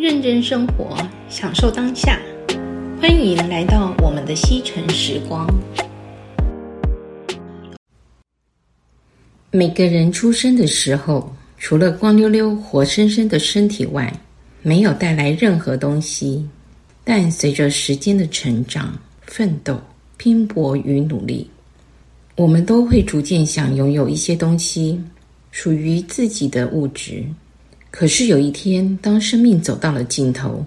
认真生活，享受当下。欢迎来到我们的西城时光。每个人出生的时候，除了光溜溜、活生生的身体外，没有带来任何东西。但随着时间的成长、奋斗、拼搏与努力，我们都会逐渐想拥有一些东西，属于自己的物质。可是有一天，当生命走到了尽头，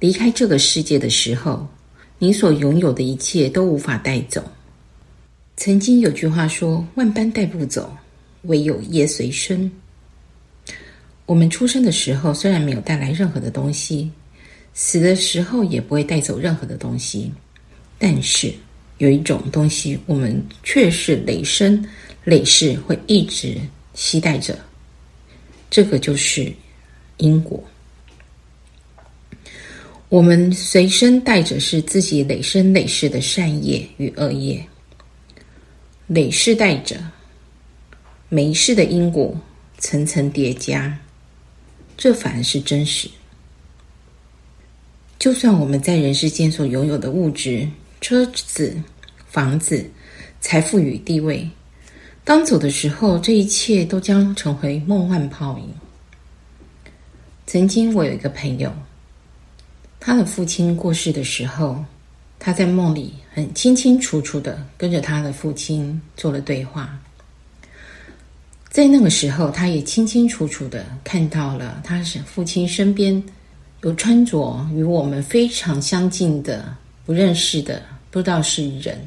离开这个世界的时候，你所拥有的一切都无法带走。曾经有句话说：“万般带不走，唯有业随身。”我们出生的时候虽然没有带来任何的东西，死的时候也不会带走任何的东西，但是有一种东西，我们却是累生累世会一直携带着。这个就是因果。我们随身带着是自己累生累世的善业与恶业，累世带着，每一世的因果层层叠加，这反而是真实。就算我们在人世间所拥有的物质、车子、房子、财富与地位。刚走的时候，这一切都将成为梦幻泡影。曾经我有一个朋友，他的父亲过世的时候，他在梦里很清清楚楚的跟着他的父亲做了对话。在那个时候，他也清清楚楚的看到了他是父亲身边有穿着与我们非常相近的不认识的，不知道是人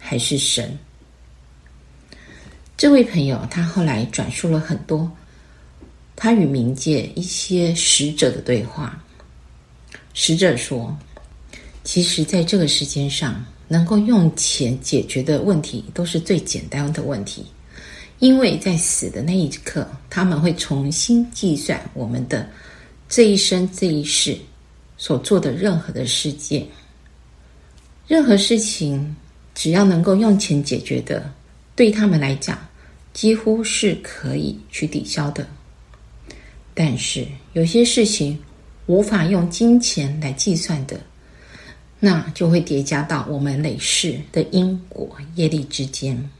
还是神。这位朋友，他后来转述了很多他与冥界一些使者的对话。使者说：“其实，在这个世间上，能够用钱解决的问题，都是最简单的问题。因为在死的那一刻，他们会重新计算我们的这一生、这一世所做的任何的事件，任何事情，只要能够用钱解决的。”对他们来讲，几乎是可以去抵消的。但是有些事情无法用金钱来计算的，那就会叠加到我们累世的因果业力之间。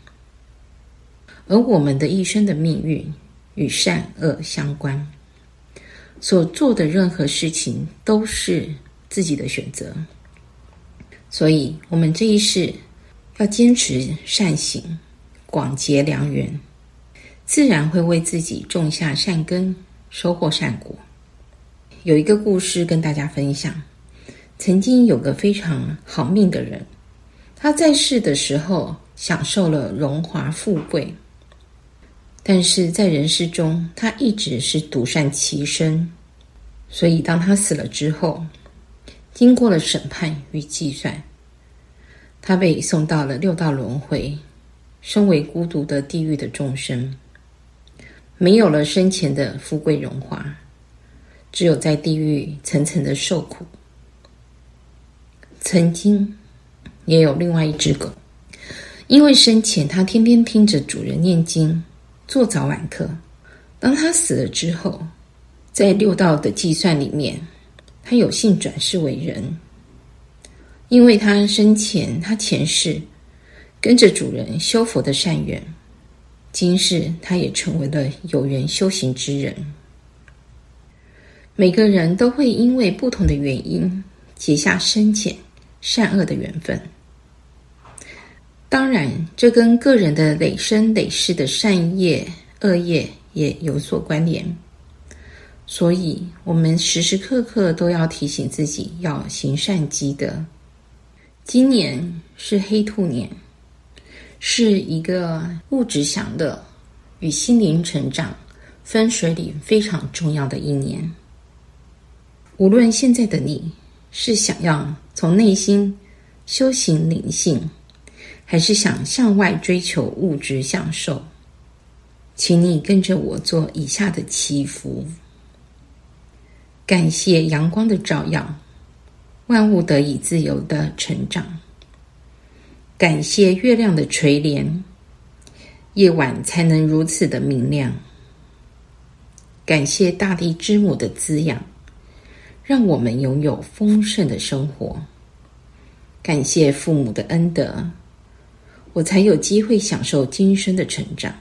而我们的一生的命运与善恶相关，所做的任何事情都是自己的选择。所以，我们这一世要坚持善行。广结良缘，自然会为自己种下善根，收获善果。有一个故事跟大家分享：曾经有个非常好命的人，他在世的时候享受了荣华富贵，但是在人世中，他一直是独善其身。所以，当他死了之后，经过了审判与计算，他被送到了六道轮回。身为孤独的地狱的众生，没有了生前的富贵荣华，只有在地狱层层的受苦。曾经也有另外一只狗，因为生前它天天听着主人念经，做早晚课。当它死了之后，在六道的计算里面，它有幸转世为人，因为它生前它前世。跟着主人修佛的善缘，今世他也成为了有缘修行之人。每个人都会因为不同的原因结下深浅善恶的缘分。当然，这跟个人的累生累世的善业恶业也有所关联。所以，我们时时刻刻都要提醒自己要行善积德。今年是黑兔年。是一个物质享乐与心灵成长分水岭非常重要的一年。无论现在的你是想要从内心修行灵性，还是想向外追求物质享受，请你跟着我做以下的祈福：感谢阳光的照耀，万物得以自由的成长。感谢月亮的垂怜，夜晚才能如此的明亮。感谢大地之母的滋养，让我们拥有丰盛的生活。感谢父母的恩德，我才有机会享受今生的成长。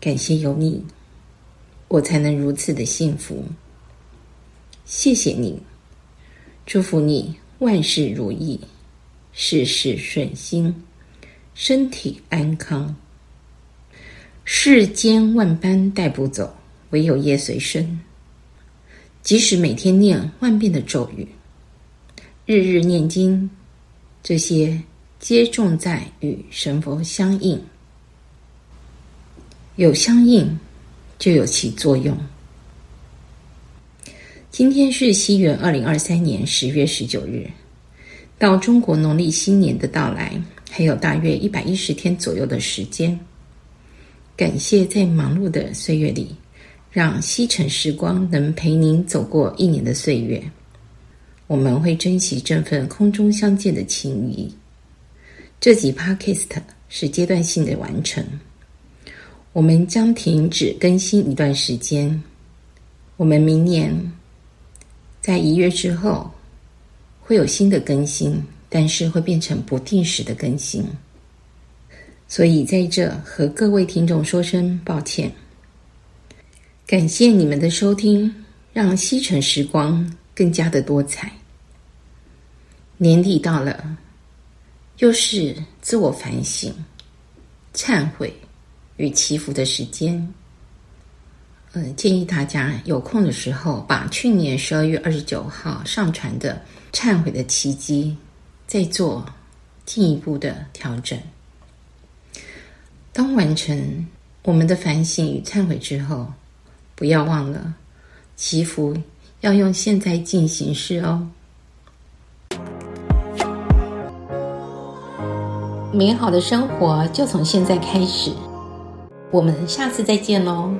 感谢有你，我才能如此的幸福。谢谢你，祝福你万事如意，事事顺心，身体安康。世间万般带不走，唯有业随身。即使每天念万遍的咒语，日日念经，这些皆重在与神佛相应。有相应，就有其作用。今天是西元二零二三年十月十九日，到中国农历新年的到来还有大约一百一十天左右的时间。感谢在忙碌的岁月里，让西城时光能陪您走过一年的岁月。我们会珍惜这份空中相见的情谊。这集 Podcast 是阶段性的完成，我们将停止更新一段时间。我们明年。在一月之后，会有新的更新，但是会变成不定时的更新。所以在这和各位听众说声抱歉。感谢你们的收听，让西城时光更加的多彩。年底到了，又是自我反省、忏悔与祈福的时间。嗯，建议大家有空的时候，把去年十二月二十九号上传的忏悔的奇迹，再做进一步的调整。当完成我们的反省与忏悔之后，不要忘了祈福要用现在进行式哦。美好的生活就从现在开始，我们下次再见喽。